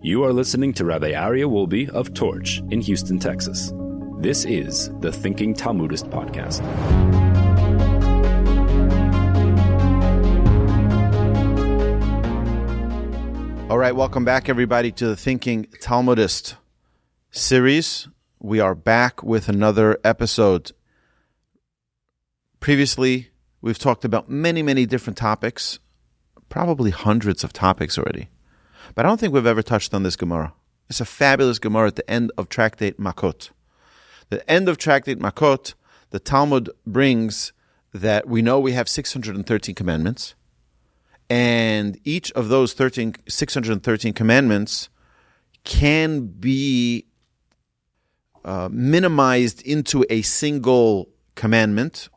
You are listening to Rabbi Aryeh Wolbe of Torch in Houston, Texas. This is the Thinking Talmudist Podcast. All right, welcome back, everybody, to the Thinking Talmudist series. We are back with another episode. Previously, we've talked about many, many different topics, probably hundreds of topics already. But I don't think we've ever touched on this Gemara. It's a fabulous Gemara at the end of Tractate Makot. The end of Tractate Makot, the Talmud brings that we know we have 613 commandments, and each of those 13, 613 commandments can be uh, minimized into a single commandment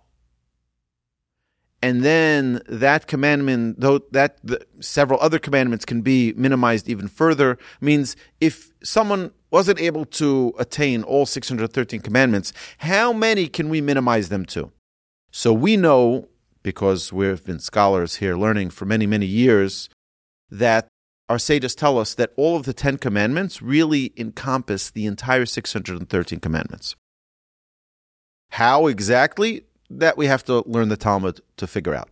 and then that commandment, though that the, several other commandments can be minimized even further, means if someone wasn't able to attain all 613 commandments, how many can we minimize them to? So we know, because we've been scholars here learning for many, many years, that our sages tell us that all of the Ten Commandments really encompass the entire 613 commandments. How exactly? That we have to learn the Talmud to figure out.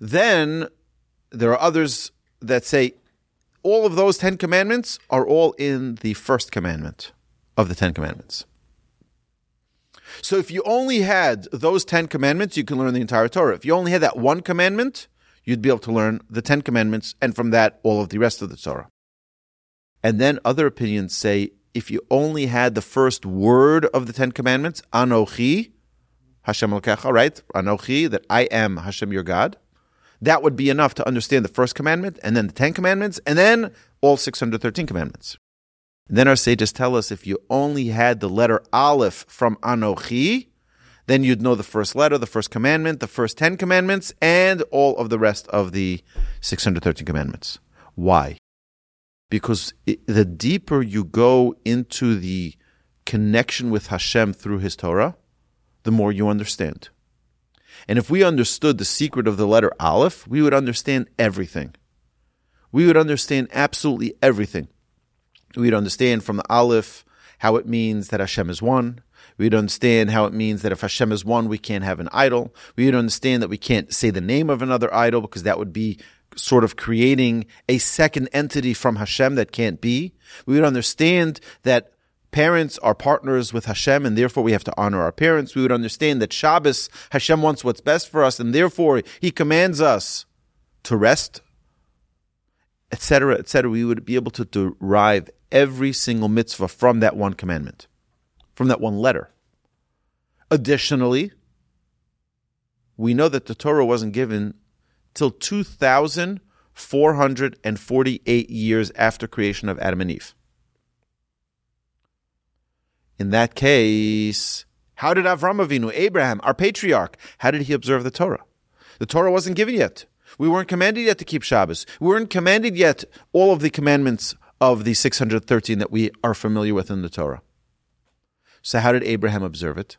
Then there are others that say all of those Ten Commandments are all in the first commandment of the Ten Commandments. So if you only had those Ten Commandments, you can learn the entire Torah. If you only had that one commandment, you'd be able to learn the Ten Commandments, and from that, all of the rest of the Torah. And then other opinions say if you only had the first word of the Ten Commandments, Anochi, Hashem Elokecha, right? Anochi, that I am Hashem your God. That would be enough to understand the first commandment, and then the Ten Commandments, and then all 613 commandments. And then our sages tell us if you only had the letter Aleph from Anochi, then you'd know the first letter, the first commandment, the first 10 commandments, and all of the rest of the 613 commandments. Why? Because it, the deeper you go into the connection with Hashem through His Torah, the more you understand. And if we understood the secret of the letter Aleph, we would understand everything. We would understand absolutely everything. We'd understand from the Aleph how it means that Hashem is one. We'd understand how it means that if Hashem is one, we can't have an idol. We would understand that we can't say the name of another idol because that would be sort of creating a second entity from Hashem that can't be. We would understand that parents are partners with Hashem, and therefore we have to honor our parents. We would understand that Shabbos, Hashem wants what's best for us, and therefore He commands us to rest, etc., etc. We would be able to derive every single mitzvah from that one commandment, from that one letter. Additionally, we know that the Torah wasn't given till 2,448 years after creation of Adam and Eve. In that case, how did Avram Avinu, Abraham, our patriarch, how did he observe the Torah? The Torah wasn't given yet. We weren't commanded yet to keep Shabbos. We weren't commanded yet all of the commandments of the 613 that we are familiar with in the Torah. So how did Abraham observe it?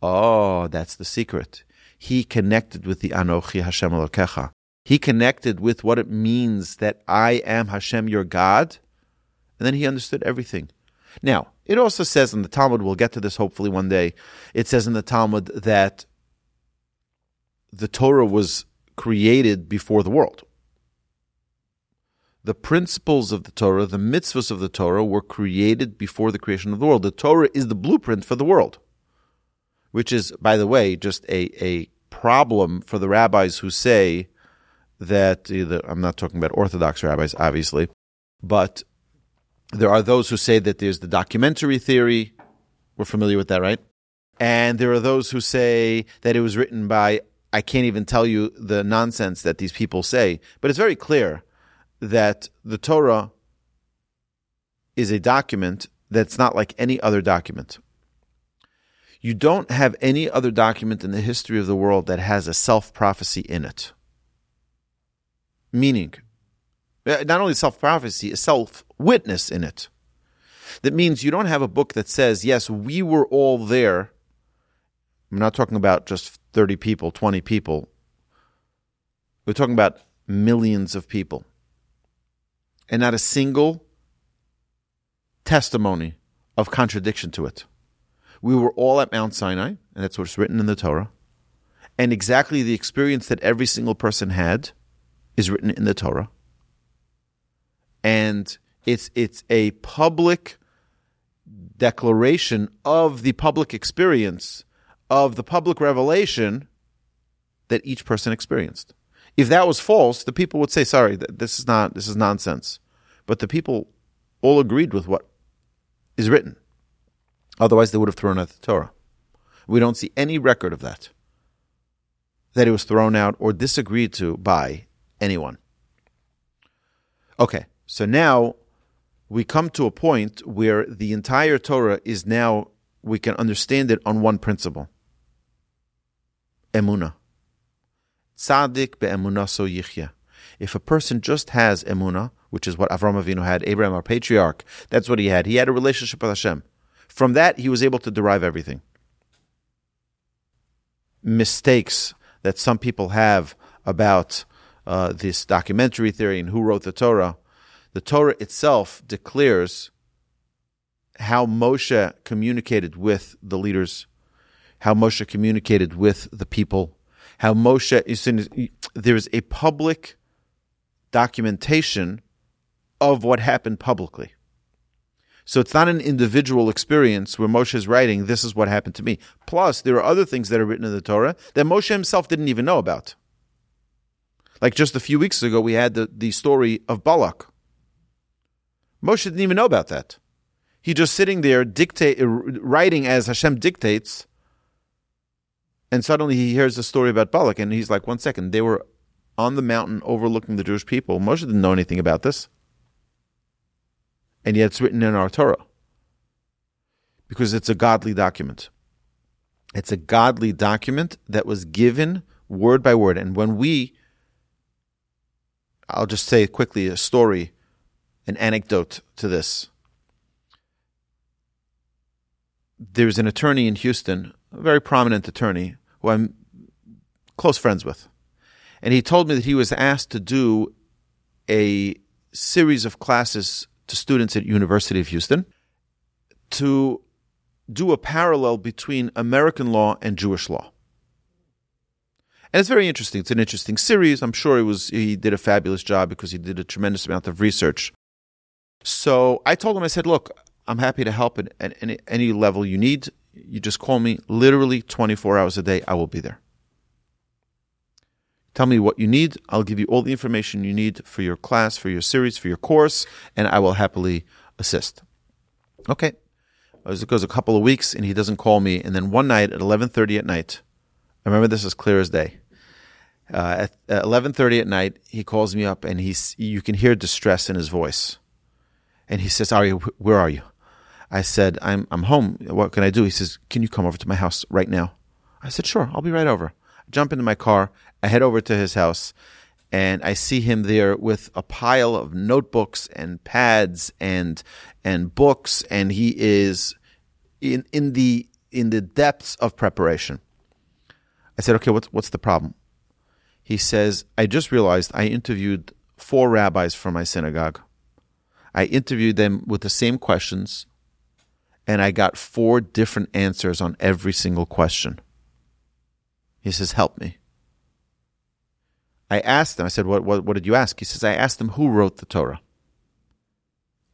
Oh, that's the secret. He connected with the Anochi Hashem Elokecha. He connected with what it means that I am Hashem your God. And then he understood everything. Now, it also says in the Talmud, we'll get to this hopefully one day, it says in the Talmud that the Torah was created before the world. The principles of the Torah, the mitzvahs of the Torah, were created before the creation of the world. The Torah is the blueprint for the world, which is, by the way, just a, a problem for the rabbis who say that, either, I'm not talking about Orthodox rabbis, obviously, but there are those who say that there's the documentary theory. We're familiar with that, right? And there are those who say that it was written by, I can't even tell you the nonsense that these people say, but it's very clear that the Torah is a document that's not like any other document. You don't have any other document in the history of the world that has a self prophecy in it. Meaning, Uh, not only self prophecy, self witness in it. That means you don't have a book that says, yes, we were all there. I'm not talking about just 30 people, 20 people. We're talking about millions of people. and not a single testimony of contradiction to it. We were all at Mount Sinai, and that's what's written in the Torah. And exactly the experience that every single person had is written in the Torah. And it's it's a public declaration of the public experience of the public revelation that each person experienced. If that was false, the people would say, "Sorry, this is not this is nonsense." But the people all agreed with what is written. Otherwise, they would have thrown out the Torah. We don't see any record of that. That it was thrown out or disagreed to by anyone. Okay, so now we come to a point where the entire Torah is now, we can understand it on one principle Emunah. Tzaddik be'emunah so yichya. If a person just has emunah, which is what Avram Avinu had, Abraham, our patriarch, that's what he had. He had a relationship with Hashem. From that, he was able to derive everything. Mistakes that some people have about uh, this documentary theory and who wrote the Torah, the Torah itself declares how Moshe communicated with the leaders, how Moshe communicated with the people, how Moshe is there's a public documentation of what happened publicly. So it's not an individual experience where Moshe is writing, this is what happened to me. Plus, there are other things that are written in the Torah that Moshe himself didn't even know about. Like just a few weeks ago, we had the, the story of Balak. Moshe didn't even know about that. He just sitting there dictate, uh, writing as Hashem dictates, and suddenly he hears a story about Balak, and he's like, one second, they were on the mountain overlooking the Jewish people. Moshe didn't know anything about this and yet it's written in our Torah because it's a godly document. It's a godly document that was given word by word. And when we, I'll just say quickly a story, an anecdote to this. There's an attorney in Houston, a very prominent attorney, who I'm close friends with. And he told me that he was asked to do a series of classes to students at University of Houston to do a parallel between American law and Jewish law. And it's very interesting. It's an interesting series. I'm sure he was he did a fabulous job because he did a tremendous amount of research. So I told him, I said, look, I'm happy to help at, at any, any level you need. You just call me literally 24 hours a day. I will be there. Tell me what you need. I'll give you all the information you need for your class, for your series, for your course, and I will happily assist. Okay. As it goes a couple of weeks and he doesn't call me, and then one night at 11:30 at night, I remember this as clear as day. Uh, at 11:30 at night, he calls me up and he's you can hear distress in his voice. And he says, "Are where are you?" I said, "I'm I'm home. What can I do?" He says, "Can you come over to my house right now?" I said, "Sure. I'll be right over." I jump into my car I head over to his house and I see him there with a pile of notebooks and pads and and books, and he is in in the in the depths of preparation. I said, "Okay, what's what's the problem?" He says, "I just realized I interviewed four rabbis from my synagogue. I interviewed them with the same questions, and I got four different answers on every single question." He says, "Help me." I asked him, I said, what, what, what did you ask? He says, I asked him who wrote the Torah.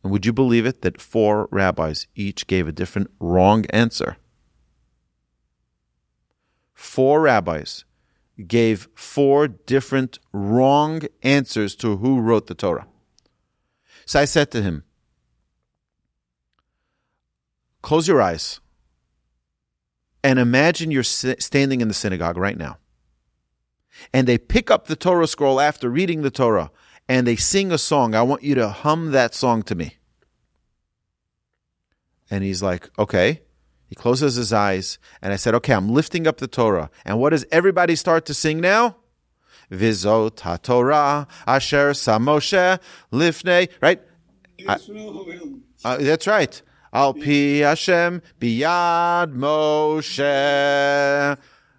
And would you believe it that four rabbis each gave a different wrong answer? Four rabbis gave four different wrong answers to who wrote the Torah. So I said to him, Close your eyes and imagine you're standing in the synagogue right now and they pick up the Torah scroll after reading the Torah and they sing a song. I want you to hum that song to me. And he's like, okay. He closes his eyes and I said, okay, I'm lifting up the Torah. And what does everybody start to sing now? Vizot HaTorah Asher Samoshe Lifnei, right? I, uh, that's right. Al Pi Hashem Biyad Moshe.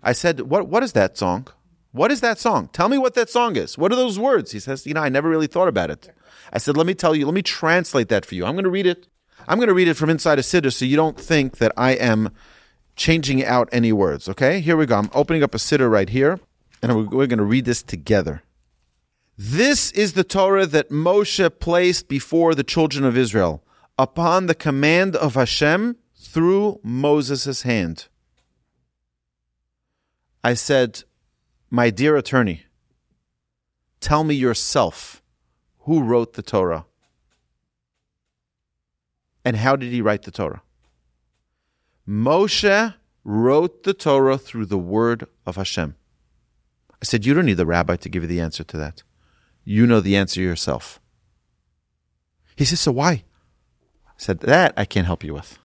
I said, what, what is that song? What is that song? Tell me what that song is. What are those words? He says, You know, I never really thought about it. I said, Let me tell you, let me translate that for you. I'm going to read it. I'm going to read it from inside a siddur so you don't think that I am changing out any words. Okay? Here we go. I'm opening up a siddur right here, and we're going to read this together. This is the Torah that Moshe placed before the children of Israel upon the command of Hashem through Moses' hand. I said, My dear attorney, tell me yourself who wrote the Torah and how did he write the Torah? Moshe wrote the Torah through the word of Hashem. I said, You don't need the rabbi to give you the answer to that. You know the answer yourself. He says, So why? I said, That I can't help you with.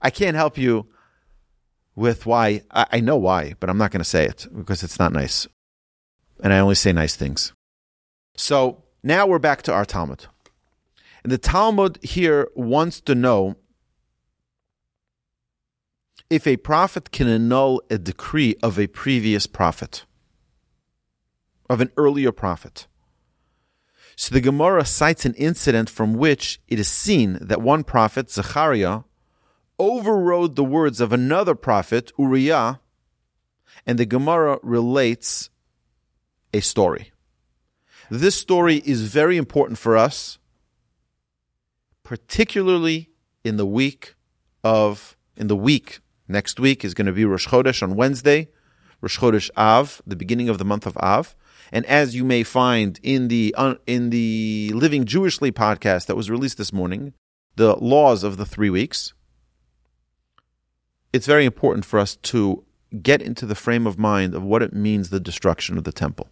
I can't help you with why. I, I know why, but I'm not going to say it because it's not nice. And I only say nice things. So now we're back to our Talmud. And the Talmud here wants to know if a prophet can annul a decree of a previous prophet, of an earlier prophet. So the Gemara cites an incident from which it is seen that one prophet, Zechariah, overrode the words of another prophet, Uriah, and the Gemara relates a story. This story is very important for us, particularly in the week of in the week next week is going to be Rosh Chodesh on Wednesday, Rosh Chodesh Av, the beginning of the month of Av. And as you may find in the in the Living Jewishly podcast that was released this morning, the laws of the three weeks, it's very important for us to get into the frame of mind of what it means the destruction of the temple.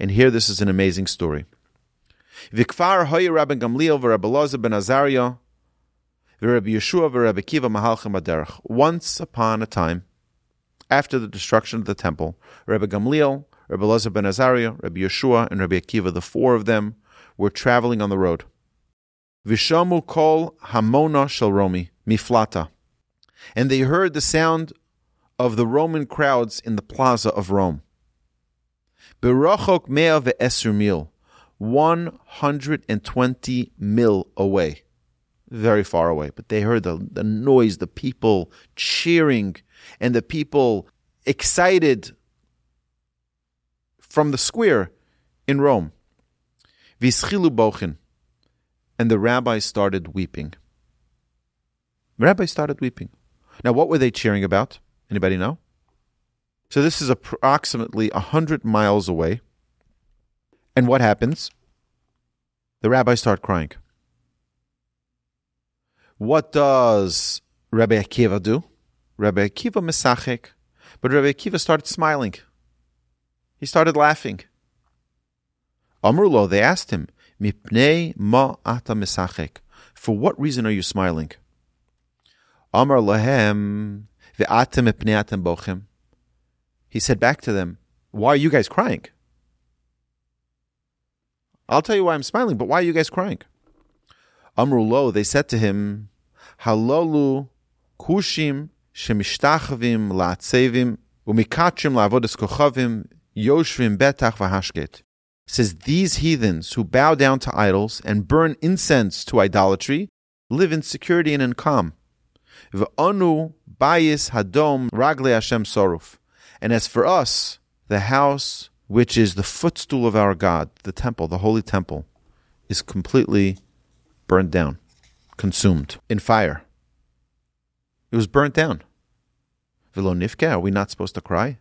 And here this is an amazing story. Vikfar Rabbi Gamliel v'Rabbi ben. Once upon a time, after the destruction of the temple, Rabbi Gamliel, Rabbi Elazar ben Azariah, Rabbi Yehoshua, and Rabbi Akiva, the four of them, were traveling on the road. Vishamu kol hamona shel Romi miflata and they heard the sound of the Roman crowds in the plaza of Rome. Berachok mea ve'esr mil, 120 mil away. Very far away. But they heard the, the noise, the people cheering, and the people excited from the square in Rome. Vischilu bochin. And the rabbis started weeping. The rabbis started weeping. Now, what were they cheering about? Anybody know? So this is approximately 100 miles away. And what happens? The rabbis start crying. What does Rabbi Akiva do? Rabbi Akiva mesachek. But Rabbi Akiva started smiling. He started laughing. Amrulo, they asked him, Mipnei ma ata mesachek. For what reason are you smiling? Amar lahem ve'atem epneatem bochem. He said back to them, Why are you guys crying? I'll tell you why I'm smiling, but why are you guys crying? Amru lo, they said to him, Halolu kushim shemishtachavim la'atzevim umikachim la'avodas kochavim yoshvim betach v'hashket. Says these heathens who bow down to idols and burn incense to idolatry live in security and in calm. V'onu bayis hadom ragle Hashem soruf. And as for us, the house which is the footstool of our God, the temple, the holy temple, is completely burned down, consumed in fire. It was burnt down. Vilonifke, are we not supposed to cry?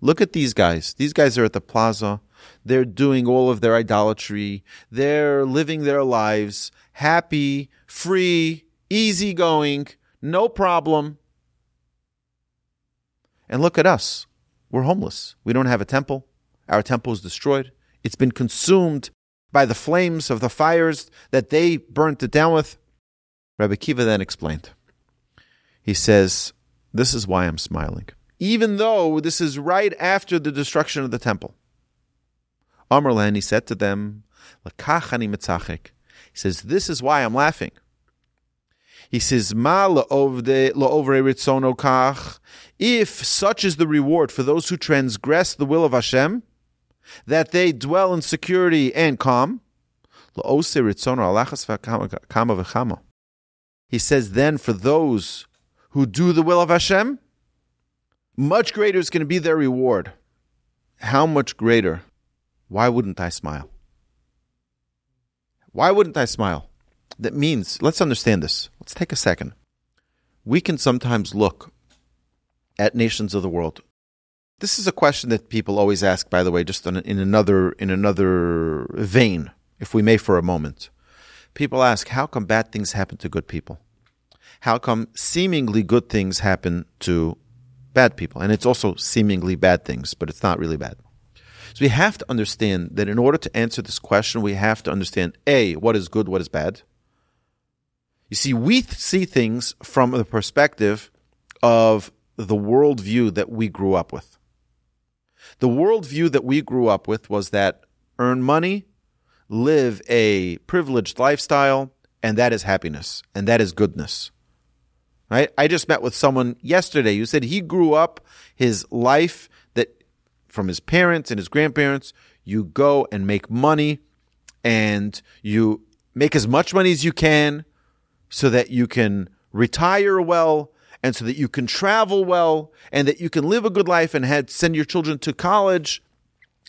Look at these guys. These guys are at the plaza. They're doing all of their idolatry. They're living their lives happy, free, easygoing no problem. And look at us. We're homeless. We don't have a temple. Our temple is destroyed. It's been consumed by the flames of the fires that they burnt it down with. Rabbi Akiva then explained. He says, This is why I'm smiling. Even though this is right after the destruction of the temple. Amrlan, he said to them, He says, This is why I'm laughing. He says, Ma la'ovre ritzono kach. If such is the reward for those who transgress the will of Hashem, that they dwell in security and calm, he says, then for those who do the will of Hashem, much greater is going to be their reward. How much greater? Why wouldn't I smile? Why wouldn't I smile? That means, let's understand this. Let's take a second. We can sometimes look at nations of the world. This is a question that people always ask, by the way, just in another in another vein, if we may, for a moment. People ask, how come bad things happen to good people? How come seemingly good things happen to bad people? And it's also seemingly bad things, but it's not really bad. So we have to understand that in order to answer this question, we have to understand A, what is good, what is bad. You see, we see things from the perspective of the worldview that we grew up with. The worldview that we grew up with was that earn money, live a privileged lifestyle, and that is happiness, and that is goodness. Right? I just met with someone yesterday who said he grew up his life that from his parents and his grandparents, you go and make money and you make as much money as you can so that you can retire well and so that you can travel well and that you can live a good life and had, send your children to college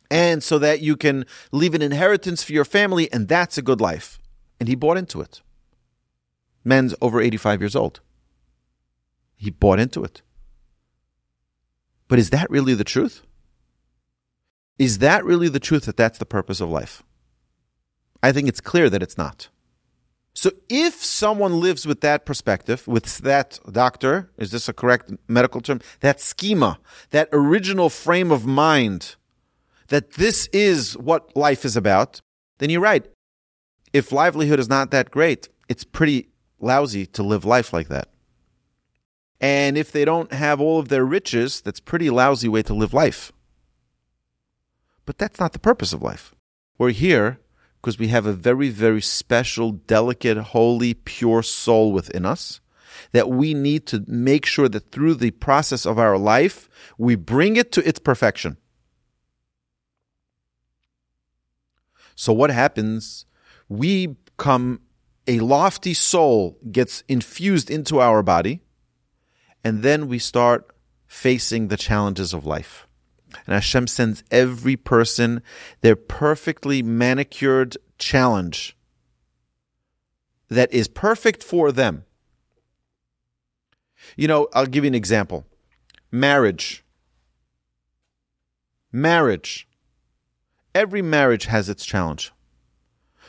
and so that you can leave an inheritance for your family and that's a good life. And he bought into it. Men's over 85 years old. He bought into it. But is that really the truth? Is that really the truth that that's the purpose of life? I think it's clear that it's not. So if someone lives with that perspective, with that doctor, is this a correct medical term? That schema, that original frame of mind, that this is what life is about, then you're right. If livelihood is not that great, it's pretty lousy to live life like that. And if they don't have all of their riches, that's pretty lousy way to live life. But that's not the purpose of life. We're here because we have a very, very special, delicate, holy, pure soul within us that we need to make sure that through the process of our life, we bring it to its perfection. So, what happens? We come, a lofty soul gets infused into our body, and then we start facing the challenges of life. And Hashem sends every person their perfectly manicured challenge that is perfect for them. You know, I'll give you an example marriage. Marriage. Every marriage has its challenge.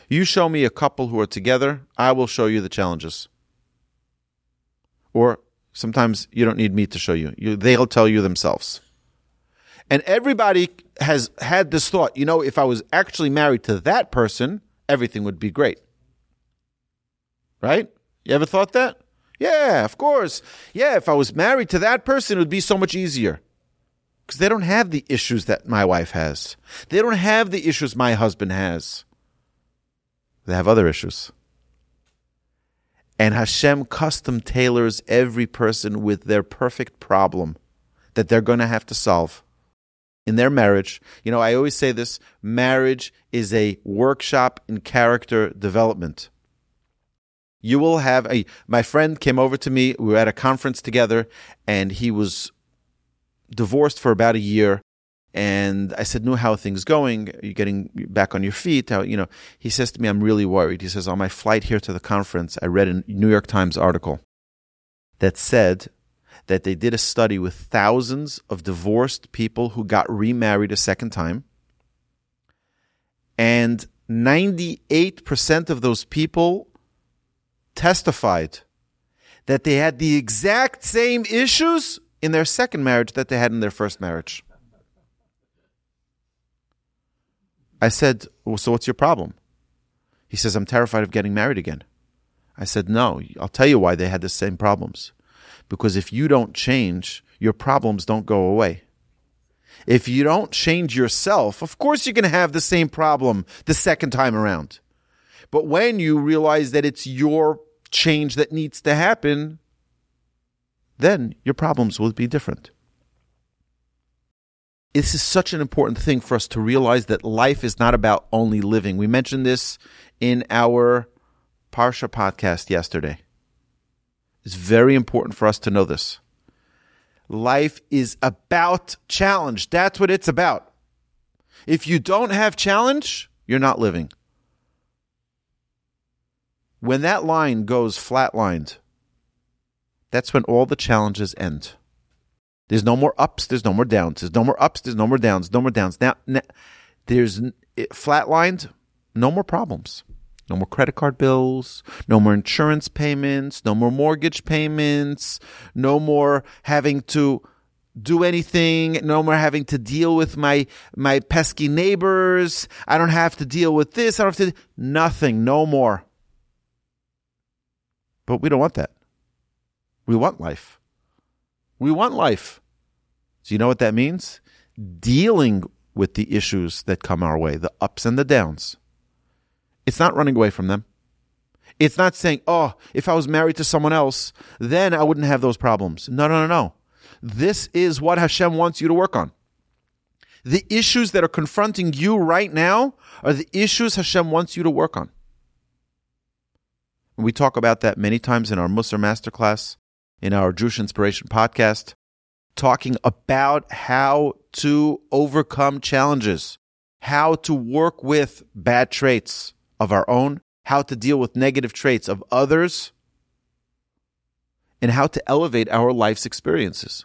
You show me a couple who are together, I will show you the challenges. Or sometimes you don't need me to show you, you they'll tell you themselves. And everybody has had this thought, you know, if I was actually married to that person, everything would be great. Right? You ever thought that? Yeah, of course. Yeah, if I was married to that person, it would be so much easier. Because they don't have the issues that my wife has. They don't have the issues my husband has. They have other issues. And Hashem custom tailors every person with their perfect problem that they're going to have to solve in their marriage. You know, I always say this marriage is a workshop in character development. You will have a. My friend came over to me. We were at a conference together, and he was divorced for about a year. And I said, "No, how are things going? Are you getting back on your feet?" How you know? He says to me, "I'm really worried." He says, "On my flight here to the conference, I read a New York Times article that said that they did a study with thousands of divorced people who got remarried a second time. And 98% of those people testified that they had the exact same issues in their second marriage that they had in their first marriage. I said, well, So what's your problem? He says, I'm terrified of getting married again. I said, No, I'll tell you why they had the same problems because if you don't change, your problems don't go away. If you don't change yourself, of course you're going to have the same problem the second time around. But when you realize that it's your change that needs to happen, then your problems will be different. This is such an important thing for us to realize that life is not about only living. We mentioned this in our Parsha podcast yesterday. It's very important for us to know this. Life is about challenge. That's what it's about. If you don't have challenge, you're not living. When that line goes flatlined, that's when all the challenges end. There's no more ups, there's no more downs. There's no more ups, there's no more downs, no more downs. Now, now there's flatlined, no more problems. No more credit card bills, no more insurance payments, no more mortgage payments, no more having to do anything, no more having to deal with my my pesky neighbors. I don't have to deal with this. I don't have to nothing, no more. But we don't want that. We want life. We want life. So you know what that means? Dealing with the issues that come our way, the ups and the downs. It's not running away from them. It's not saying, oh, if I was married to someone else, then I wouldn't have those problems. No, no, no, no. This is what Hashem wants you to work on. The issues that are confronting you right now are the issues Hashem wants you to work on. We talk about that many times in our Musar Masterclass, in our Jewish Inspiration podcast, talking about how to overcome challenges, how to work with bad traits, of our own, how to deal with negative traits of others, and how to elevate our life's experiences.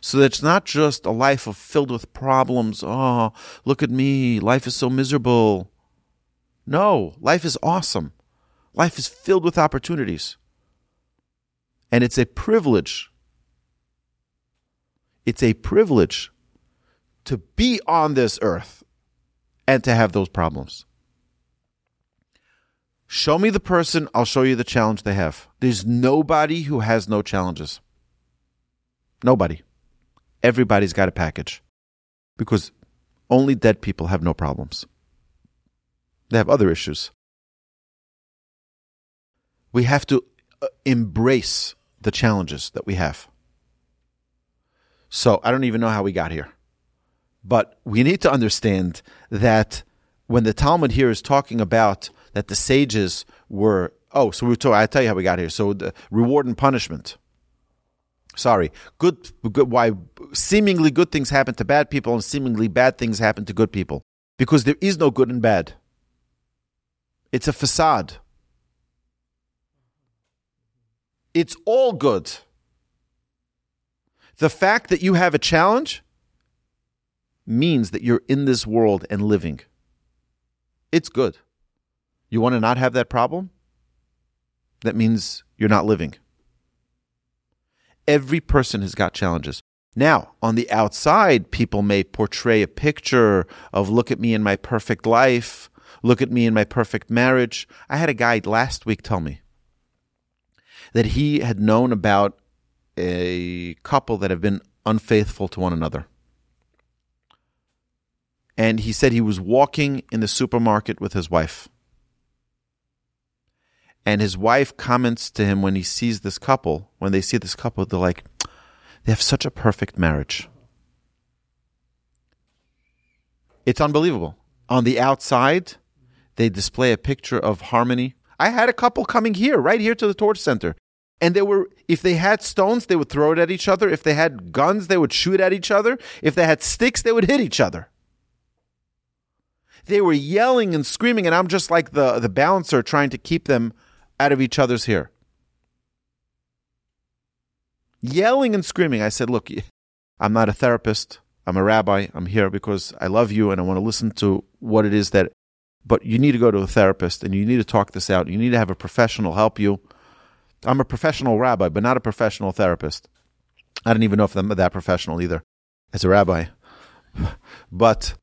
So that it's not just a life of filled with problems. Oh, look at me. Life is so miserable. No, life is awesome. Life is filled with opportunities. And it's a privilege. It's a privilege to be on this earth and to have those problems. Show me the person, I'll show you the challenge they have. There's nobody who has no challenges. Nobody. Everybody's got a package. Because only dead people have no problems. They have other issues. We have to uh, embrace the challenges that we have. So I don't even know how we got here. But we need to understand that when the Talmud here is talking about that the sages were. Oh, so we told I tell you how we got here. So the reward and punishment. Sorry, good, good. Why seemingly good things happen to bad people and seemingly bad things happen to good people? Because there is no good and bad. It's a facade. It's all good. The fact that you have a challenge means that you're in this world and living. It's good. You want to not have that problem? That means you're not living. Every person has got challenges. Now, on the outside, people may portray a picture of look at me in my perfect life, look at me in my perfect marriage. I had a guy last week tell me that he had known about a couple that have been unfaithful to one another. And he said he was walking in the supermarket with his wife and his wife comments to him when he sees this couple, when they see this couple, they're like, they have such a perfect marriage. It's unbelievable. On the outside, they display a picture of harmony. I had a couple coming here, right here to the torch center. And they were, if they had stones, they would throw it at each other. If they had guns, they would shoot at each other. If they had sticks, they would hit each other. They were yelling and screaming, and I'm just like the, the bouncer trying to keep them out of each other's hair. Yelling and screaming. I said, Look, I'm not a therapist. I'm a rabbi. I'm here because I love you and I want to listen to what it is that, but you need to go to a therapist and you need to talk this out. You need to have a professional help you. I'm a professional rabbi, but not a professional therapist. I don't even know if I'm that professional either as a rabbi. But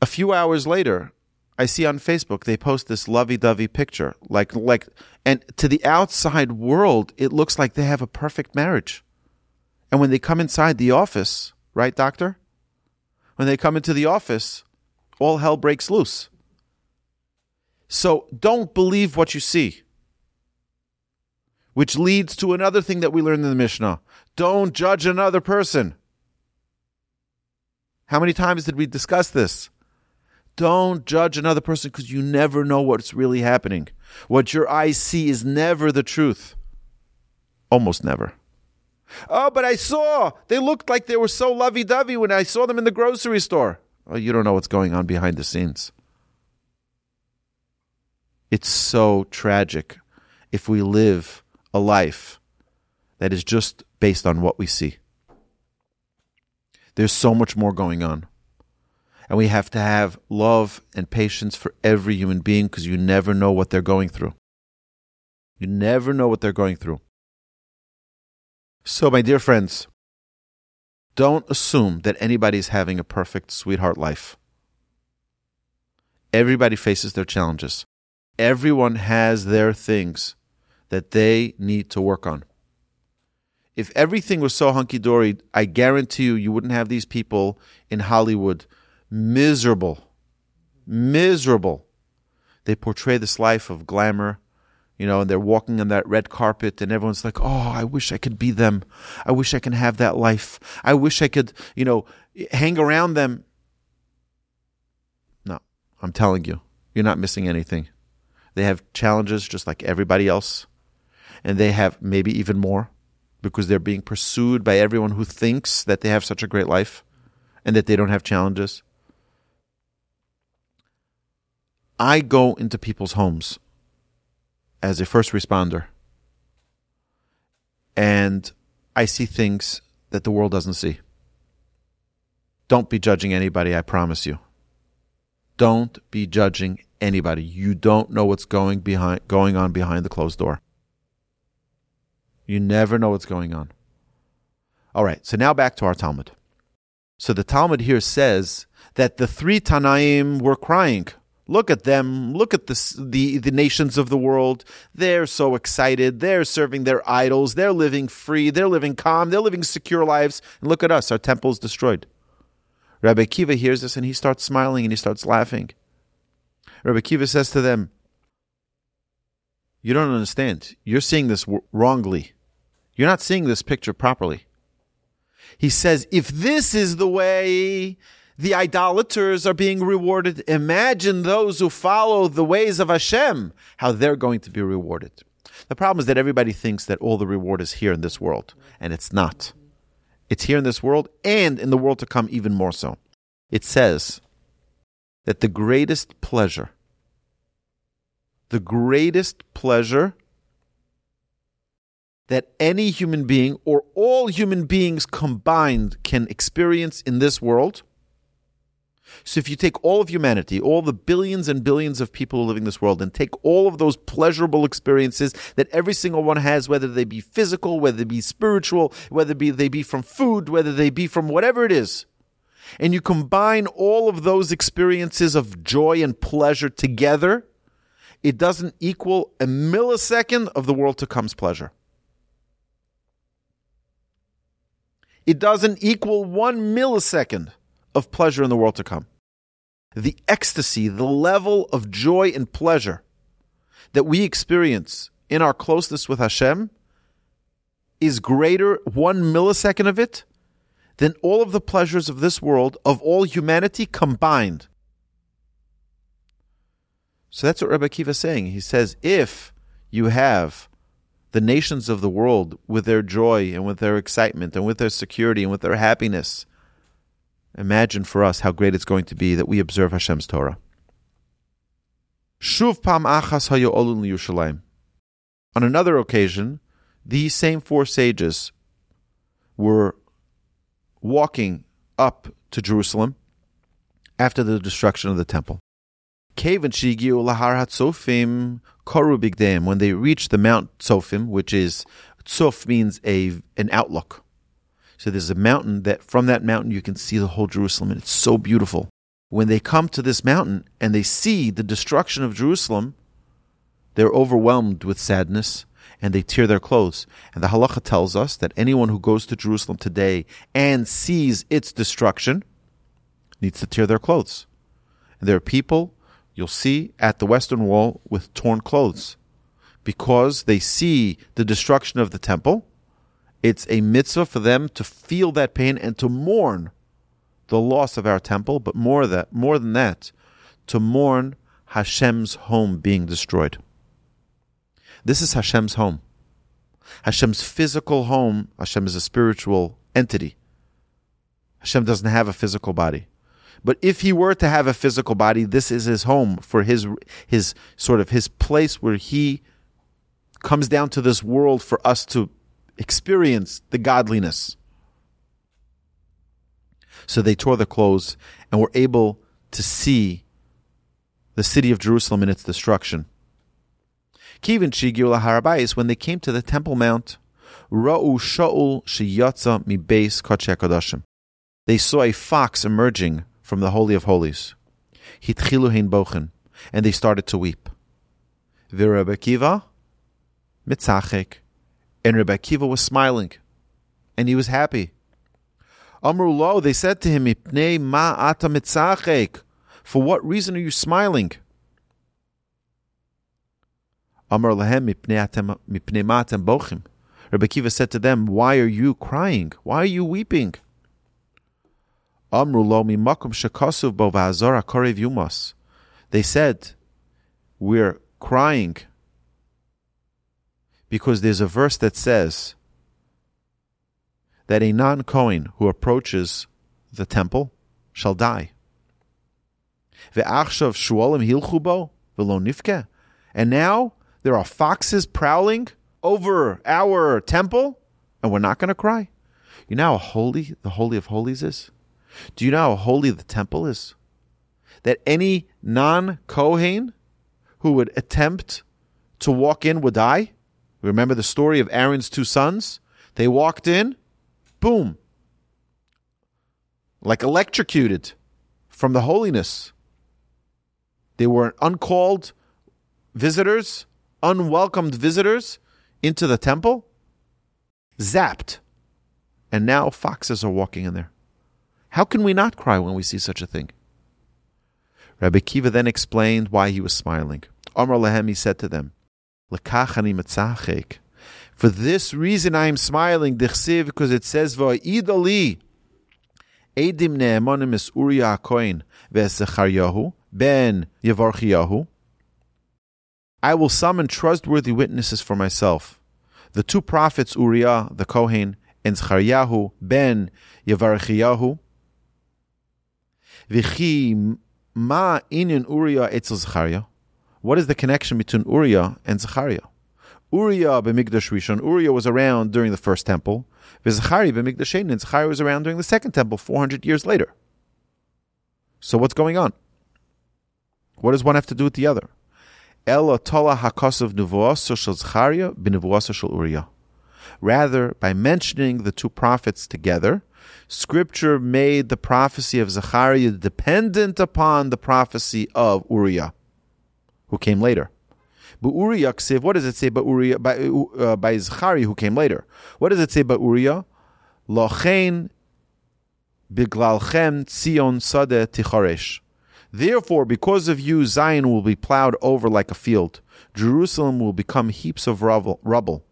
a few hours later, I see on Facebook they post this lovey-dovey picture, like like, and to the outside world, it looks like they have a perfect marriage. And when they come inside the office, right, doctor? When they come into the office, all hell breaks loose. So don't believe what you see. Which leads to another thing that we learned in the Mishnah. Don't judge another person. How many times did we discuss this? Don't judge another person because you never know what's really happening. What your eyes see is never the truth. Almost never. Oh, but I saw they looked like they were so lovey dovey when I saw them in the grocery store. Oh, you don't know what's going on behind the scenes. It's so tragic if we live a life that is just based on what we see. There's so much more going on. And we have to have love and patience for every human being because you never know what they're going through. You never know what they're going through. So, my dear friends, don't assume that anybody's having a perfect sweetheart life. Everybody faces their challenges. Everyone has their things that they need to work on. If everything was so hunky dory, I guarantee you, you wouldn't have these people in Hollywood miserable, miserable. They portray this life of glamour, you know, and they're walking on that red carpet, and everyone's like, "Oh, I wish I could be them. I wish I can have that life. I wish I could, you know, hang around them." No, I'm telling you, you're not missing anything. They have challenges just like everybody else, and they have maybe even more because they're being pursued by everyone who thinks that they have such a great life and that they don't have challenges. I go into people's homes as a first responder and I see things that the world doesn't see. Don't be judging anybody, I promise you. Don't be judging anybody. You don't know what's going behind going on behind the closed door. You never know what's going on. All right, so now back to our Talmud. So the Talmud here says that the three Tanaim were crying. Look at them. Look at the, the, the nations of the world. They're so excited. They're serving their idols. They're living free. They're living calm. They're living secure lives. And look at us. Our temple is destroyed. Rabbi Akiva hears this and he starts smiling and he starts laughing. Rabbi Akiva says to them, You don't understand. You're seeing this wrongly. You're not seeing this picture properly. He says, If this is the way the idolaters are being rewarded. Imagine those who follow the ways of Hashem, how they're going to be rewarded. The problem is that everybody thinks that all the reward is here in this world, and it's not. It's here in this world and in the world to come, even more so. It says that the greatest pleasure, the greatest pleasure that any human being or all human beings combined can experience in this world. So if you take all of humanity, all the billions and billions of people in this world, and take all of those pleasurable experiences that every single one has, whether they be physical, whether they be spiritual, whether they be from food, whether they be from whatever it is, and you combine all of those experiences of joy and pleasure together, it doesn't equal a millisecond of the world to come's pleasure. It doesn't equal one millisecond of pleasure in the world to come. The ecstasy, the level of joy and pleasure that we experience in our closeness with Hashem is greater, one millisecond of it, than all of the pleasures of this world, of all humanity combined. So that's what Rabbi Akiva is saying. He says, if you have the nations of the world with their joy and with their excitement and with their security and with their happiness, Imagine for us how great it's going to be that we observe Hashem's Torah. Shuv pam achas olun Yerushalayim. On another occasion, these same four sages were walking up to Jerusalem after the destruction of the temple. When they reached the Mount Tzofim, which is Tzof means a an outlook. So there's a mountain that from that mountain you can see the whole Jerusalem, and it's so beautiful. When they come to this mountain and they see the destruction of Jerusalem, they're overwhelmed with sadness and they tear their clothes. And the halacha tells us that anyone who goes to Jerusalem today and sees its destruction needs to tear their clothes. And there are people you'll see at the Western Wall with torn clothes because they see the destruction of the temple. It's a mitzvah for them to feel that pain and to mourn the loss of our temple, but more that more than that, to mourn Hashem's home being destroyed. This is Hashem's home. Hashem's physical home, Hashem is a spiritual entity. Hashem doesn't have a physical body. But if he were to have a physical body, this is his home for his his sort of his place where he comes down to this world for us to experience the godliness. So they tore their clothes and were able to see the city of Jerusalem in its destruction. Kivin Shigiu Harabais, when they came to the Temple Mount, Ra'u Shaul Shiyatza Mi Beis Kodashim. They saw a fox emerging from the Holy of Holies. Hitchilu Hein Bochen, and they started to weep. Virabba Kiva Mitzachek, and Rebbe Akiva was smiling, and he was happy. Amru lo, they said to him, Ipnei ma ata mitzachek. For what reason are you smiling? Amar lahem mipnei ma atem bochim. Rebbe Akiva said to them, Why are you crying? Why are you weeping? They said, We're crying because there's a verse that says, that a non Kohen who approaches the temple shall die. And now there are foxes prowling over our temple, and we're not going to cry. You know how holy the Holy of Holies is? Do you know how holy the temple is? That any non Kohen who would attempt to walk in would die? Remember the story of Aaron's two sons? They walked in, boom, like electrocuted from the holiness. They were uncalled visitors, unwelcomed visitors into the temple, zapped. And now foxes are walking in there. How can we not cry when we see such a thing? Rabbi Akiva then explained why he was smiling. Amar Lehem, he said to them. For this reason I am smiling, because it says, Va'idali, Edim ne'emonim es Uriah HaKoin, ve'esecharyahu, ben. I will summon trustworthy witnesses for myself. The two prophets, Uriah, the Kohen, and Zecharyahu, ben Yevarchiyahu. Ma Uriah etzel Zechariah. What is the connection between Uriah and Zechariah? Uriah b'migdash rishon. Uriah was around during the first temple. V'zachari b'migdash and Zachari was around during the second temple, 400 years later. So what's going on? What does one have to do with the other? Tola nuvuasa shel b'nevuasa shel. Rather, by mentioning the two prophets together, Scripture made the prophecy of Zechariah dependent upon the prophecy of Uriah, who came later. But Uriah what does it say about Uriah by, uh, by Zachari who came later? What does it say about Uriah? Lochein biglalchem tzion sade ticharesh. Therefore, because of you, Zion will be plowed over like a field. Jerusalem will become heaps of rubble,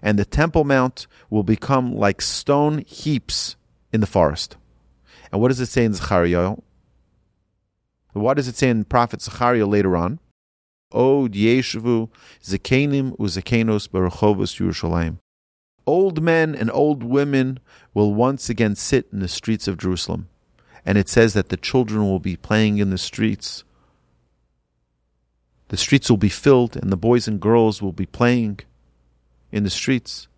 and the Temple Mount will become like stone heaps in the forest. And what does it say in Zechariah? What does it say in Prophet Zechariah later on? Od Yeshavu Zekenim Uzekenos Barachovos Yerushalayim. Old men and old women will once again sit in the streets of Jerusalem. And it says that the children will be playing in the streets. The streets will be filled, and the boys and girls will be playing in the streets.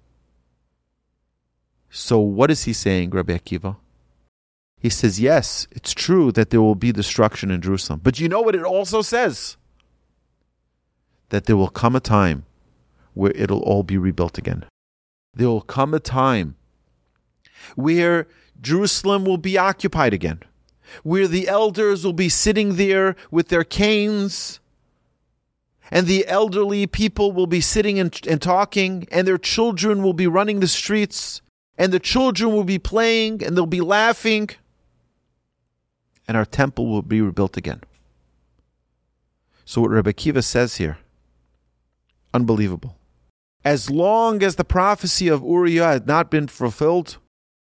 So, what is he saying, Rabbi Akiva? He says, Yes, it's true that there will be destruction in Jerusalem. But you know what it also says? that there will come a time where it'll all be rebuilt again. There will come a time where Jerusalem will be occupied again, where the elders will be sitting there with their canes, and the elderly people will be sitting and, and talking, and their children will be running the streets, and the children will be playing, and they'll be laughing, and our temple will be rebuilt again. So, what Rebbe Akiva says here, Unbelievable. As long as the prophecy of Uriah had not been fulfilled,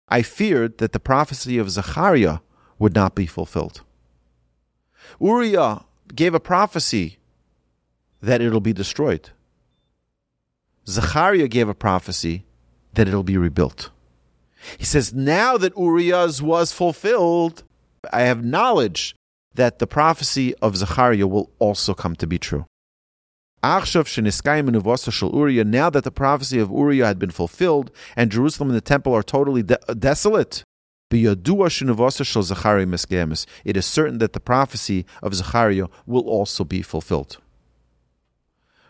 I feared that the prophecy of Zechariah would not be fulfilled. Uriah gave a prophecy that it'll be destroyed. Zechariah gave a prophecy that it'll be rebuilt. He says, Now that Uriah's was fulfilled, I have knowledge that the prophecy of Zechariah will also come to be true. Now that the prophecy of Uriah had been fulfilled and Jerusalem and the temple are totally de- desolate, it is certain that the prophecy of Zechariah will also be fulfilled.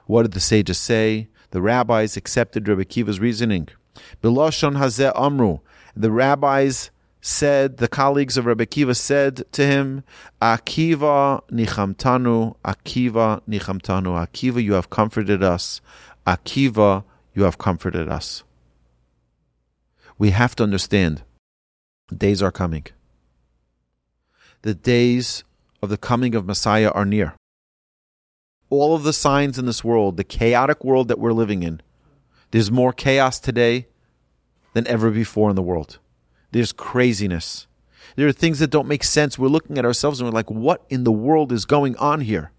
What did the sages say? The rabbis accepted Rebbe Akiva's reasoning. Biloshon hazeh amru. The rabbis said, the colleagues of Rebbe Akiva said to him, Akiva nichamtanu, Akiva nichamtanu, Akiva, you have comforted us. Akiva, you have comforted us. We have to understand days are coming. The days of the coming of Messiah are near. All of the signs in this world, the chaotic world that we're living in, there's more chaos today than ever before in the world. There's craziness. There are things that don't make sense. We're looking at ourselves and we're like, what in the world is going on here?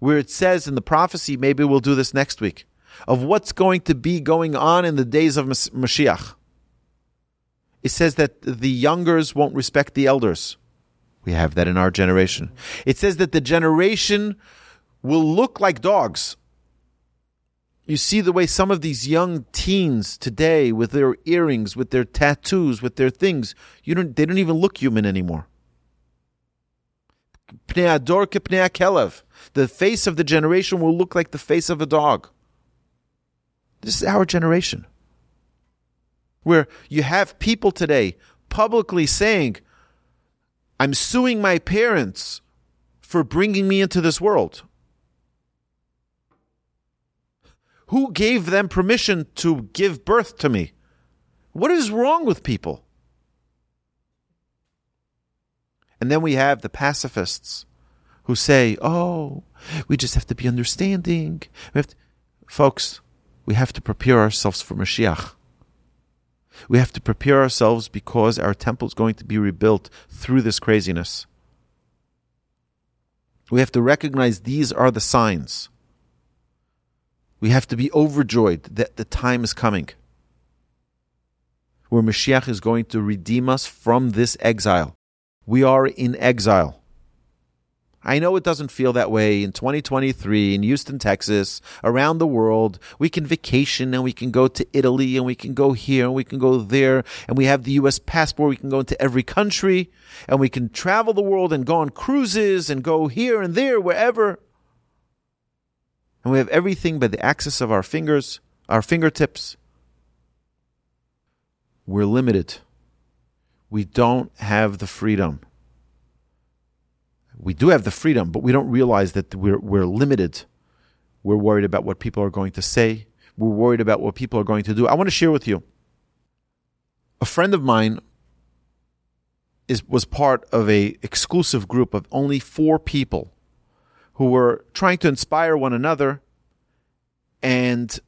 Where it says in the prophecy, maybe we'll do this next week, of what's going to be going on in the days of Mashiach it says that the youngers won't respect the elders. We have that in our generation. It says that the generation will look like dogs. You see the way some of these young teens today, with their earrings, with their tattoos, with their things, you don't, they don't even look human anymore. The face of the generation will look like the face of a dog. This is our generation where you have people today publicly saying, I'm suing my parents for bringing me into this world. Who gave them permission to give birth to me? What is wrong with people? And then we have the pacifists who say, oh, we just have to be understanding. We have to... Folks, we have to prepare ourselves for Mashiach. We have to prepare ourselves because our temple is going to be rebuilt through this craziness. We have to recognize these are the signs. We have to be overjoyed that the time is coming where Mashiach is going to redeem us from this exile. We are in exile. I know it doesn't feel that way in 2023 in Houston, Texas, around the world. We can vacation and we can go to Italy and we can go here and we can go there and we have the US passport. We can go into every country and we can travel the world and go on cruises and go here and there, wherever. And we have everything by the axis of our fingers, our fingertips. We're limited. We don't have the freedom we do have the freedom, but we don't realize that we're, we're limited. We're worried about what people are going to say. We're worried about what people are going to do. I want to share with you. A friend of mine is, was part of a exclusive group of only four people who were trying to inspire one another. And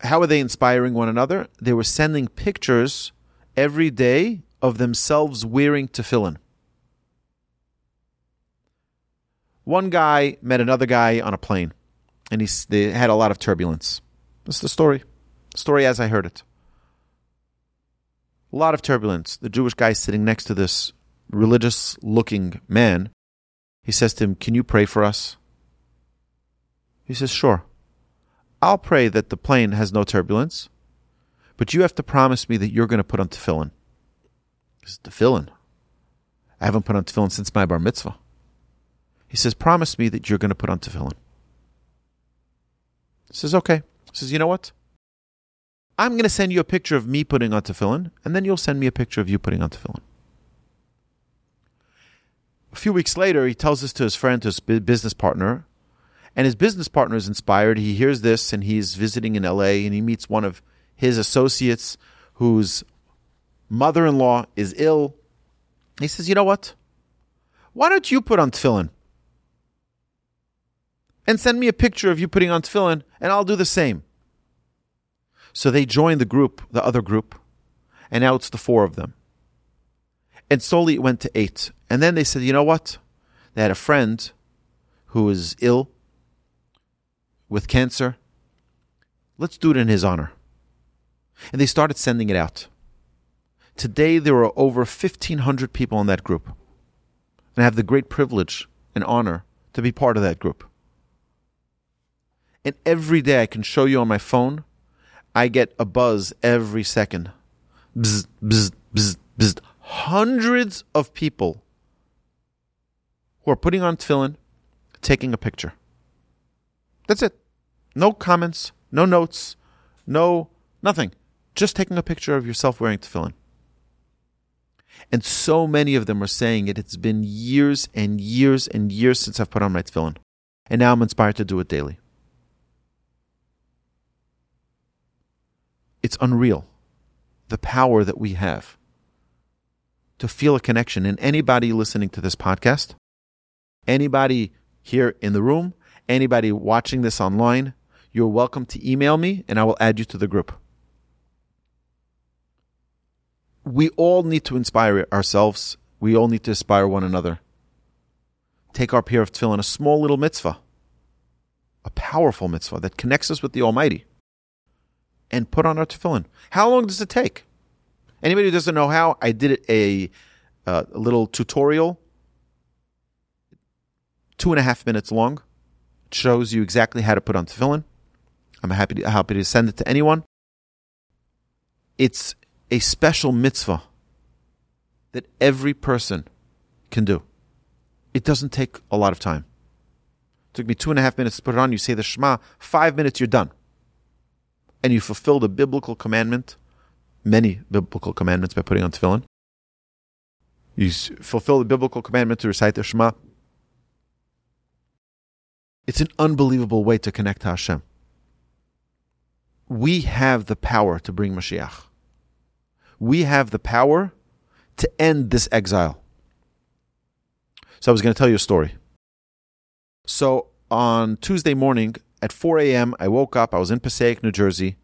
how are they inspiring one another? They were sending pictures every day of themselves wearing tefillin. One guy met another guy on a plane, and he, they had a lot of turbulence. That's the story. Story as I heard it. A lot of turbulence. The Jewish guy sitting next to this religious looking man, he says to him, Can you pray for us? He says, Sure. I'll pray that the plane has no turbulence, but you have to promise me that you're going to put on tefillin. He says, Tefillin? I haven't put on tefillin since my bar mitzvah. He says, Promise me that you're going to put on tefillin. He says, Okay. He says, You know what? I'm going to send you a picture of me putting on tefillin, and then you'll send me a picture of you putting on tefillin. A few weeks later, he tells this to his friend, to his business partner, and his business partner is inspired. He hears this, and he's visiting in LA, and he meets one of his associates whose mother in law is ill. He says, You know what? Why don't you put on tefillin? and send me a picture of you putting on tefillin, and I'll do the same. So they joined the group, the other group, and now it's the four of them. And slowly it went to eight. And then they said, you know what? They had a friend who was ill with cancer. Let's do it in his honor. And they started sending it out. Today, there are over 1,500 people in that group. And I have the great privilege and honor to be part of that group. And every day I can show you on my phone, I get a buzz every second. Bzz, bzz, bzz. Hundreds of people who are putting on tefillin, taking a picture. That's it. No comments, no notes, no nothing. Just taking a picture of yourself wearing tefillin. And so many of them are saying it. It's been years and years and years since I've put on my tefillin. And now I'm inspired to do it daily. It's unreal the power that we have to feel a connection. And anybody listening to this podcast, anybody here in the room, anybody watching this online, you're welcome to email me and I will add you to the group. We all need to inspire ourselves. We all need to inspire one another. Take our pair of tefillin, a small little mitzvah, a powerful mitzvah that connects us with the Almighty, and put on our tefillin. How long does it take? Anybody who doesn't know how, I did a, a little tutorial, two and a half minutes long. It shows you exactly how to put on tefillin. I'm happy to, happy to send it to anyone. It's a special mitzvah that every person can do. It doesn't take a lot of time. It took me two and a half minutes to put it on. You say the Shema, five minutes, you're done. And you fulfill the biblical commandment many biblical commandments by putting on tefillin. You fulfill the biblical commandment to recite the Shema. It's an unbelievable way to connect to Hashem. We have the power to bring Mashiach. We have the power to end this exile. So I was going to tell you a story. So on Tuesday morning at 4 a.m., I woke up. I was in Passaic, New Jersey.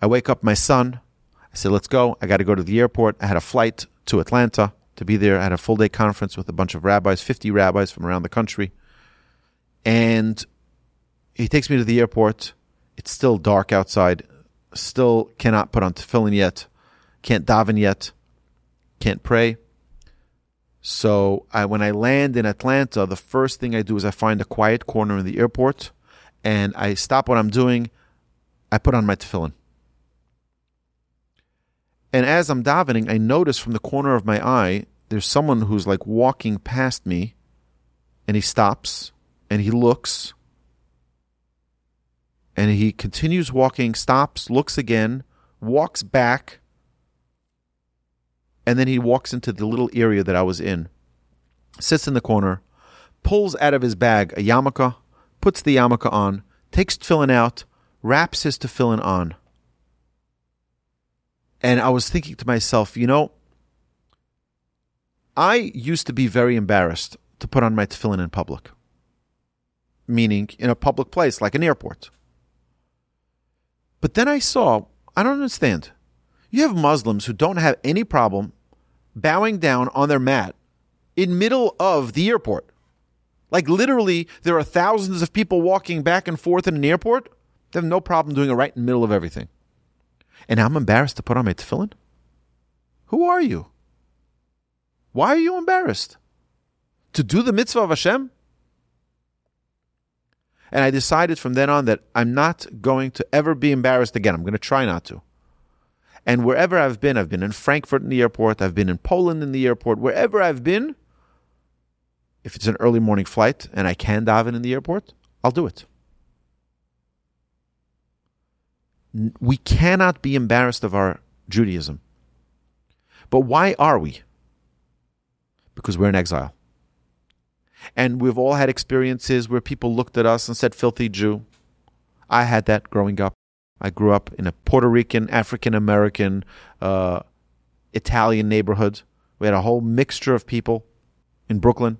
I wake up my son. I said, let's go. I got to go to the airport. I had a flight to Atlanta to be there. I had a full day conference with a bunch of rabbis, 50 rabbis from around the country. And he takes me to the airport. It's still dark outside. Still cannot put on tefillin yet. Can't daven yet. Can't pray. So I, when I land in Atlanta, the first thing I do is I find a quiet corner in the airport and I stop what I'm doing. I put on my tefillin. And as I'm davening, I notice from the corner of my eye, there's someone who's like walking past me, and he stops and he looks, and he continues walking, stops, looks again, walks back, and then he walks into the little area that I was in, sits in the corner, pulls out of his bag a yarmulke, puts the yarmulke on, takes tefillin out, wraps his tefillin on. And I was thinking to myself, you know, I used to be very embarrassed to put on my tefillin in public, meaning in a public place like an airport. But then I saw, I don't understand. You have Muslims who don't have any problem bowing down on their mat in middle of the airport. Like literally, there are thousands of people walking back and forth in an airport. They have no problem doing it right in the middle of everything and I'm embarrassed to put on my tefillin? Who are you? Why are you embarrassed? To do the mitzvah of Hashem? And I decided from then on that I'm not going to ever be embarrassed again. I'm going to try not to. And wherever I've been, I've been in Frankfurt in the airport, I've been in Poland in the airport, wherever I've been, if it's an early morning flight and I can daven in the airport, I'll do it. we cannot be embarrassed of our Judaism. But why are we? Because we're in exile. And we've all had experiences where people looked at us and said, filthy Jew. I had that growing up. I grew up in a Puerto Rican, African American, uh, Italian neighborhood. We had a whole mixture of people in Brooklyn.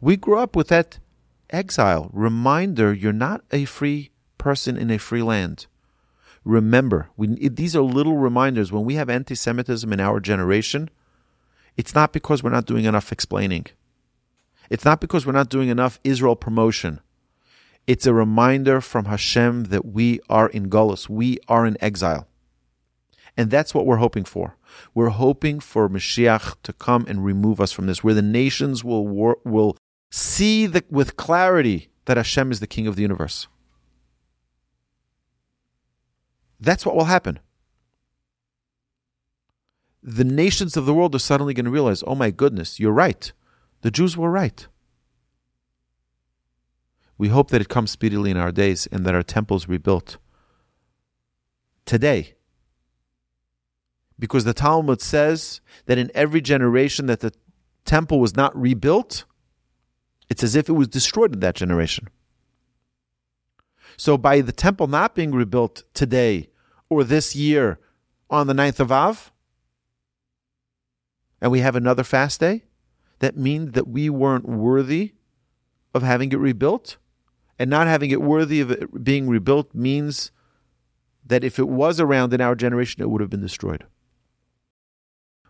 We grew up with that exile. Reminder you're not a free person in a free land. Remember, we, these are little reminders. When we have anti Semitism in our generation, it's not because we're not doing enough explaining. It's not because we're not doing enough Israel promotion. It's a reminder from Hashem that we are in Gullus, we are in exile. And that's what we're hoping for. We're hoping for Mashiach to come and remove us from this, where the nations will, will see the, with clarity that Hashem is the King of the universe. That's what will happen. The nations of the world are suddenly going to realize, oh my goodness, you're right. The Jews were right. We hope that it comes speedily in our days and that our temples rebuilt today. Because the Talmud says that in every generation that the temple was not rebuilt, it's as if it was destroyed in that generation. So by the temple not being rebuilt today or this year on the 9th of Av, and we have another fast day, that means that we weren't worthy of having it rebuilt. And not having it worthy of it being rebuilt means that if it was around in our generation, it would have been destroyed.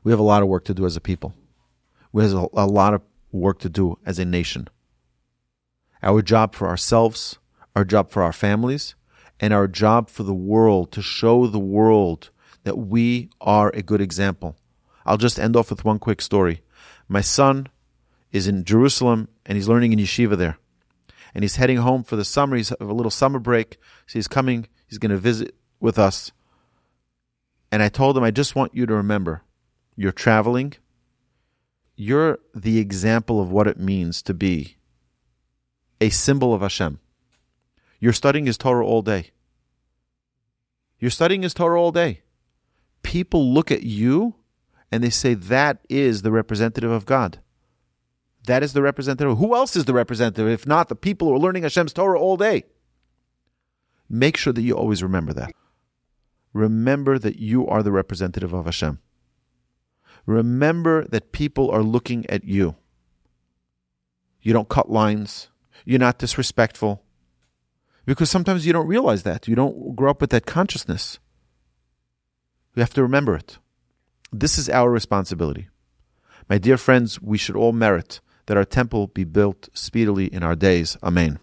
We have a lot of work to do as a people. We have a lot of work to do as a nation. Our job for ourselves, our job for our families, and our job for the world to show the world that we are a good example. I'll just end off with one quick story. My son is in Jerusalem and he's learning in yeshiva there. And he's heading home for the summer. He's a little summer break. So he's coming, he's going to visit with us. And I told him, I just want you to remember you're traveling. You're the example of what it means to be a symbol of Hashem. You're studying His Torah all day. You're studying His Torah all day. People look at you and they say that is the representative of God. That is the representative. Who else is the representative if not the people who are learning Hashem's Torah all day? Make sure that you always remember that. Remember that you are the representative of Hashem. Remember that people are looking at you. You don't cut lines. You're not disrespectful. Because sometimes you don't realize that. You don't grow up with that consciousness. You have to remember it. This is our responsibility. My dear friends, we should all merit that our temple be built speedily in our days. Amen.